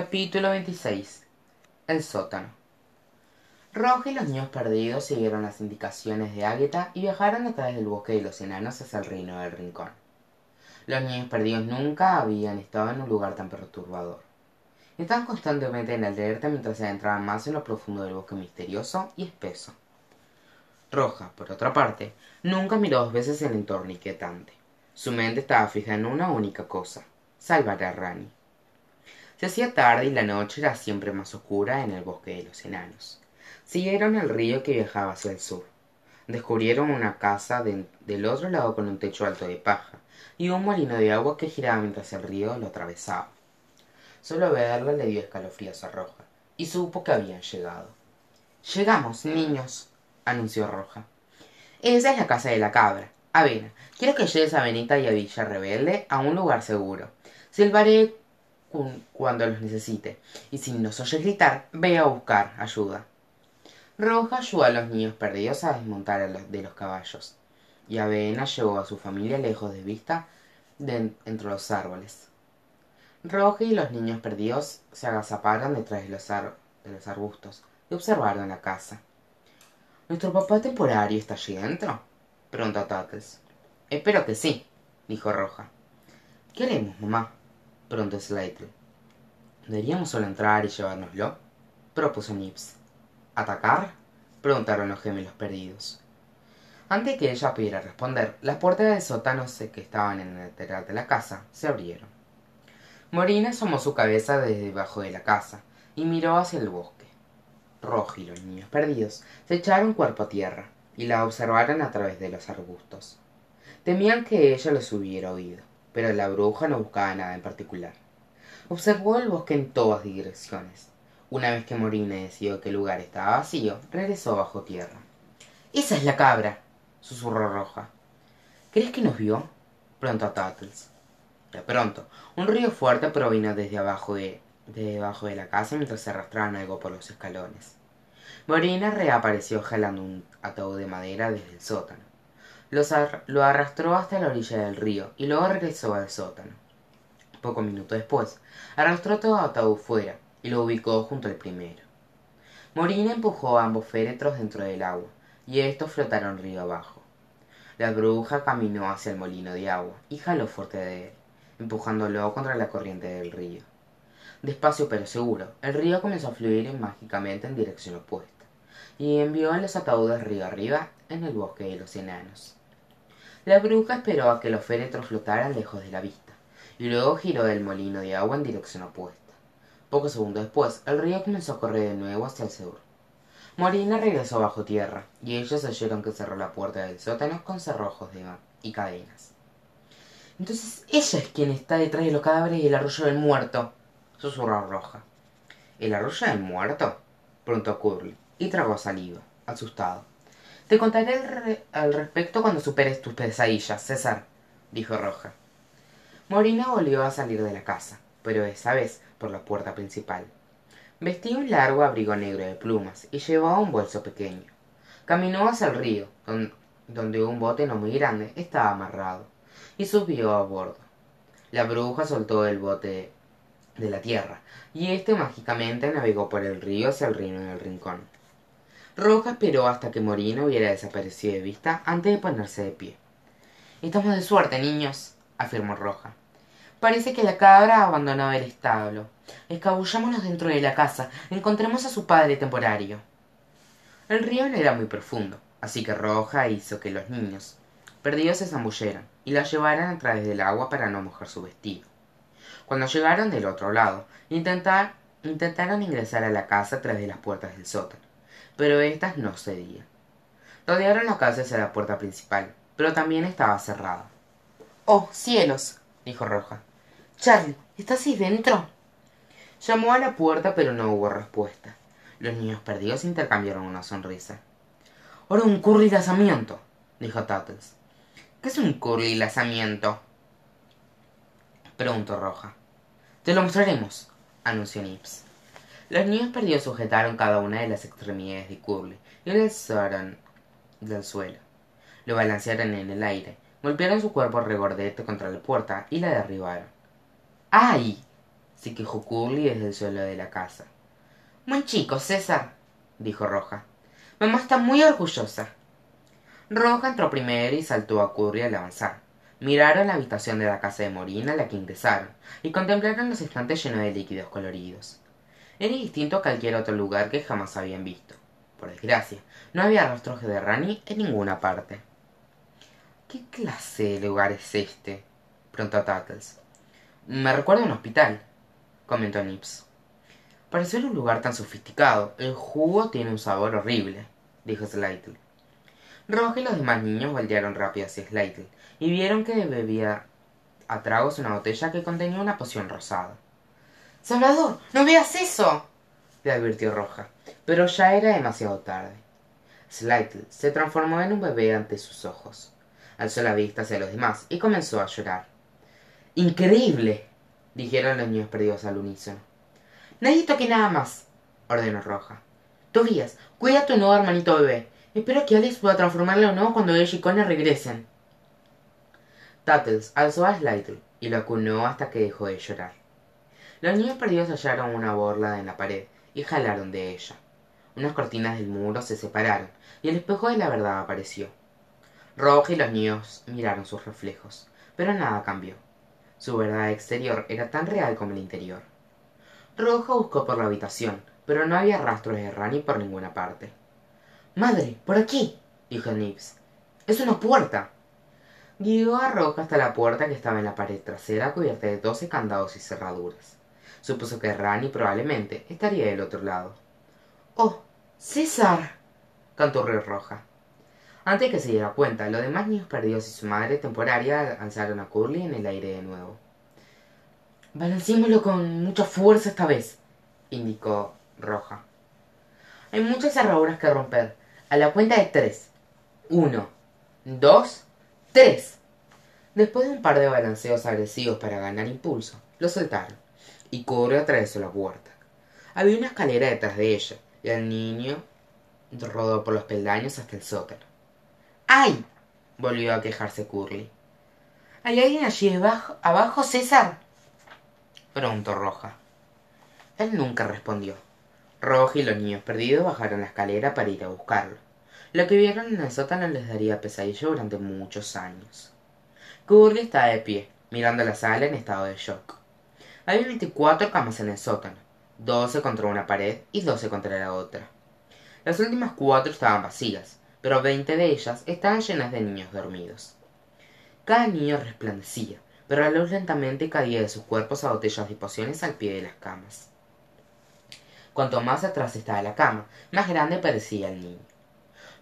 Capítulo 26 El sótano Roja y los niños perdidos siguieron las indicaciones de Águeta y viajaron a través del bosque de los enanos hacia el reino del rincón. Los niños perdidos nunca habían estado en un lugar tan perturbador. Estaban constantemente en alerta mientras se adentraban más en lo profundo del bosque misterioso y espeso. Roja, por otra parte, nunca miró dos veces el entorno inquietante. Su mente estaba fija en una única cosa, salvar a Rani. Se hacía tarde y la noche era siempre más oscura en el bosque de los enanos. Siguieron el río que viajaba hacia el sur. Descubrieron una casa del otro lado con un techo alto de paja y un molino de agua que giraba mientras el río lo atravesaba. Solo verla le dio escalofríos a Roja y supo que habían llegado. Llegamos, niños, anunció Roja. Esa es la casa de la cabra. Avena, quiero que lleves a Benita y a Villa Rebelde a un lugar seguro. Silbaré cuando los necesite, y si nos oye gritar, ve a buscar ayuda. Roja ayudó a los niños perdidos a desmontar de los caballos, y Avena llevó a su familia lejos de vista de, entre los árboles. Roja y los niños perdidos se agazaparon detrás de los, de los arbustos y observaron la casa. ¿Nuestro papá temporario está allí dentro? preguntó Tattles. Espero que sí, dijo Roja. ¿Qué haremos, mamá? Preguntó Slater. ¿Deberíamos solo entrar y llevárnoslo? propuso Nips. ¿Atacar? preguntaron los gemelos perdidos. Antes que ella pudiera responder, las puertas del sótano que estaban en el lateral de la casa se abrieron. Morina asomó su cabeza desde debajo de la casa y miró hacia el bosque. Roja y los niños perdidos se echaron cuerpo a tierra y la observaron a través de los arbustos. Temían que ella los hubiera oído pero la bruja no buscaba nada en particular. Observó el bosque en todas direcciones. Una vez que Morina decidió que el lugar estaba vacío, regresó bajo tierra. Esa es la cabra, susurró Roja. ¿Crees que nos vio? preguntó Tattles. De pronto, un río fuerte provino desde abajo de, debajo de la casa mientras se arrastraban algo por los escalones. Morina reapareció jalando un ataúd de madera desde el sótano lo arrastró hasta la orilla del río y luego regresó al sótano. Poco minuto después, arrastró todo ataúd fuera y lo ubicó junto al primero. Morina empujó a ambos féretros dentro del agua y estos flotaron río abajo. La bruja caminó hacia el molino de agua y jaló fuerte de él, empujándolo contra la corriente del río. Despacio pero seguro, el río comenzó a fluir mágicamente en dirección opuesta y envió a los ataúdes río arriba en el bosque de los enanos. La bruja esperó a que los féretros flotaran lejos de la vista, y luego giró del molino de agua en dirección opuesta. Pocos segundos después, el río comenzó a correr de nuevo hacia el sur. Morina regresó bajo tierra, y ellos oyeron que cerró la puerta del sótano con cerrojos de y cadenas. Entonces ella es quien está detrás de los cadáveres y el arroyo del muerto, susurró Roja. ¿El arroyo del muerto? preguntó Curly, y tragó saliva, asustado. Te contaré al respecto cuando superes tus pesadillas, César, dijo Roja. Morina volvió a salir de la casa, pero esa vez por la puerta principal. Vestía un largo abrigo negro de plumas y llevaba un bolso pequeño. Caminó hacia el río, donde un bote no muy grande estaba amarrado, y subió a bordo. La bruja soltó el bote de la tierra, y éste mágicamente navegó por el río hacia el reino del rincón. Roja esperó hasta que Morino hubiera desaparecido de vista antes de ponerse de pie. Estamos de suerte, niños, afirmó Roja. Parece que la cabra ha abandonado el establo. Escabullámonos dentro de la casa. Encontremos a su padre temporario. El río no era muy profundo, así que Roja hizo que los niños, perdidos, se zambulleran y la llevaran a través del agua para no mojar su vestido. Cuando llegaron del otro lado, intentaron ingresar a la casa a través de las puertas del sótano pero éstas no cedían. Rodearon la casa hacia la puerta principal, pero también estaba cerrada. Oh, cielos, dijo Roja. Charlie, ¿estás ahí dentro? Llamó a la puerta, pero no hubo respuesta. Los niños perdidos intercambiaron una sonrisa. Ahora un curly lanzamiento, dijo Tattles. ¿Qué es un curly lanzamiento? preguntó Roja. Te lo mostraremos, anunció Nips. Los niños perdidos sujetaron cada una de las extremidades de Curly y lo alzaron del suelo. Lo balancearon en el aire, golpearon su cuerpo regordete contra la puerta y la derribaron. ¡Ay! se quejó Curly desde el suelo de la casa. Buen chico, César, dijo Roja. Mamá está muy orgullosa. Roja entró primero y saltó a Curly al avanzar. Miraron la habitación de la casa de Morina a la que ingresaron y contemplaron los estantes llenos de líquidos coloridos. Era distinto a cualquier otro lugar que jamás habían visto. Por desgracia, no había rastros de Rani en ninguna parte. ¿Qué clase de lugar es este? preguntó Tattles. Me recuerda a un hospital, comentó Nips. Para ser un lugar tan sofisticado, el jugo tiene un sabor horrible, dijo Slytle. Roja y los demás niños voltearon rápido hacia Slytle y vieron que bebía a tragos una botella que contenía una poción rosada. Salvador, no veas eso, le advirtió Roja, pero ya era demasiado tarde. Slytle se transformó en un bebé ante sus ojos. Alzó la vista hacia los demás y comenzó a llorar. ¡Increíble! dijeron los niños perdidos al unísono. Nadie toque nada más, ordenó Roja. Tobías, cuida a tu nuevo hermanito bebé. Espero que Alex pueda transformarlo o no cuando ella y Connor regresen. Tattles alzó a Slytle y lo acunó hasta que dejó de llorar. Los niños perdidos hallaron una borla en la pared y jalaron de ella. Unas cortinas del muro se separaron y el espejo de la verdad apareció. Roja y los niños miraron sus reflejos, pero nada cambió. Su verdad exterior era tan real como el interior. Roja buscó por la habitación, pero no había rastros de Rani por ninguna parte. Madre, por aquí, dijo Nips. Es una puerta. Guió a Roja hasta la puerta que estaba en la pared trasera cubierta de doce candados y cerraduras. Supuso que Rani probablemente estaría del otro lado. ¡Oh! ¡César! cantó Roja. Antes que se diera cuenta, los demás niños perdidos y su madre temporaria alzaron a Curly en el aire de nuevo. Balancémoslo con mucha fuerza esta vez, indicó Roja. Hay muchas cerraduras que romper. A la cuenta de tres. Uno, dos, tres. Después de un par de balanceos agresivos para ganar impulso, lo soltaron y Curly atravesó la puerta. Había una escalera detrás de ella y el niño rodó por los peldaños hasta el sótano. ¡Ay! volvió a quejarse Curly. ¿Hay alguien allí abajo, abajo César? preguntó Roja. Él nunca respondió. Roja y los niños perdidos bajaron la escalera para ir a buscarlo. Lo que vieron en el sótano les daría pesadilla durante muchos años. Curly estaba de pie, mirando la sala en estado de shock. Había veinticuatro camas en el sótano, doce contra una pared y doce contra la otra. Las últimas cuatro estaban vacías, pero veinte de ellas estaban llenas de niños dormidos. Cada niño resplandecía, pero la luz lentamente caía de sus cuerpos a botellas de pociones al pie de las camas. Cuanto más atrás estaba la cama, más grande parecía el niño.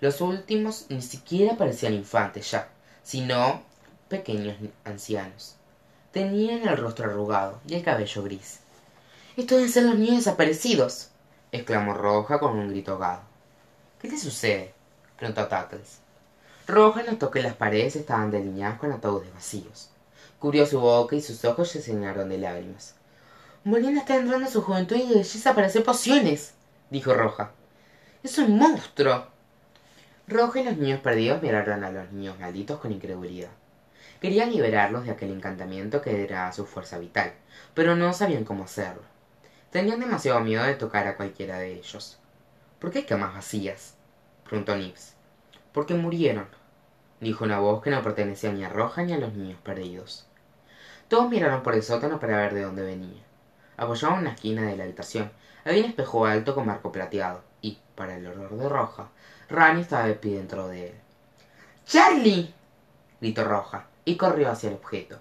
Los últimos ni siquiera parecían infantes ya, sino pequeños ancianos. Tenían el rostro arrugado y el cabello gris. Estos deben ser los niños desaparecidos, exclamó Roja con un grito ahogado. ¿Qué le sucede? preguntó Tattles. Roja notó que las paredes estaban delineadas con ataúdes vacíos. Cubrió su boca y sus ojos se llenaron de lágrimas. Molina está entrando a su juventud y belleza para hacer pociones, dijo Roja. Es un monstruo. Roja y los niños perdidos miraron a los niños malditos con incredulidad. Querían liberarlos de aquel encantamiento que era su fuerza vital, pero no sabían cómo hacerlo. Tenían demasiado miedo de tocar a cualquiera de ellos. ¿Por qué camas vacías? preguntó Nips. Porque murieron, dijo una voz que no pertenecía ni a Roja ni a los niños perdidos. Todos miraron por el sótano para ver de dónde venía. Apoyado en una esquina de la habitación, había un espejo alto con marco plateado, y, para el horror de Roja, Rani estaba de pie dentro de él. ¡Charlie! gritó Roja, y corrió hacia el objeto.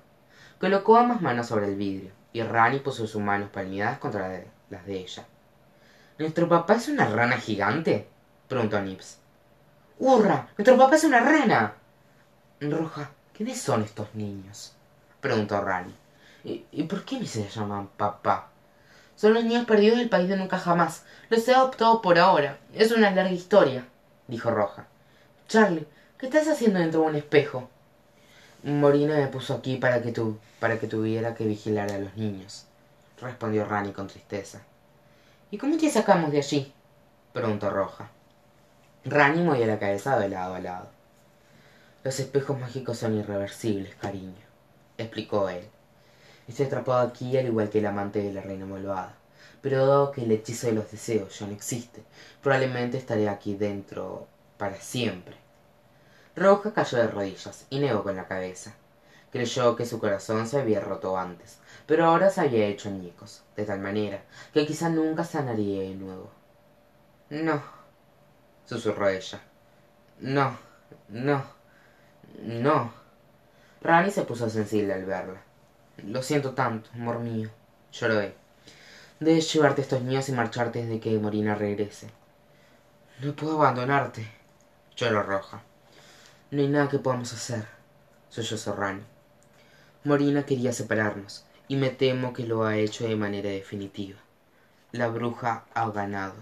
Colocó ambas manos sobre el vidrio, y Rani puso sus manos palmeadas contra las de ella. ¿Nuestro papá es una rana gigante? preguntó Nips. ¡Hurra! ¡Nuestro papá es una rana! Roja, ¿quiénes son estos niños? preguntó Rani. ¿Y, ¿Y, por qué ni se llaman papá? Son los niños perdidos del país de nunca jamás. Los he adoptado por ahora. Es una larga historia, dijo Roja. Charlie, ¿qué estás haciendo dentro de un espejo? Morina me puso aquí para que, tu, para que tuviera que vigilar a los niños, respondió Rani con tristeza. ¿Y cómo te sacamos de allí? preguntó Roja. Rani movió la cabeza de lado a lado. Los espejos mágicos son irreversibles, cariño, explicó él. Estoy atrapado aquí al igual que el amante de la reina malvada. Pero dado que el hechizo de los deseos ya no existe, probablemente estaré aquí dentro para siempre. Roja cayó de rodillas y negó con la cabeza. Creyó que su corazón se había roto antes, pero ahora se había hecho añicos, de tal manera que quizá nunca sanaría de nuevo. No, susurró ella. No, no, no. Rani se puso sensible al verla. Lo siento tanto, amor mío, lloró él. Debes llevarte estos niños y marcharte desde que Morina regrese. No puedo abandonarte, lloró Roja. No hay nada que podamos hacer, sollozó Rani. Morina quería separarnos, y me temo que lo ha hecho de manera definitiva. La bruja ha ganado.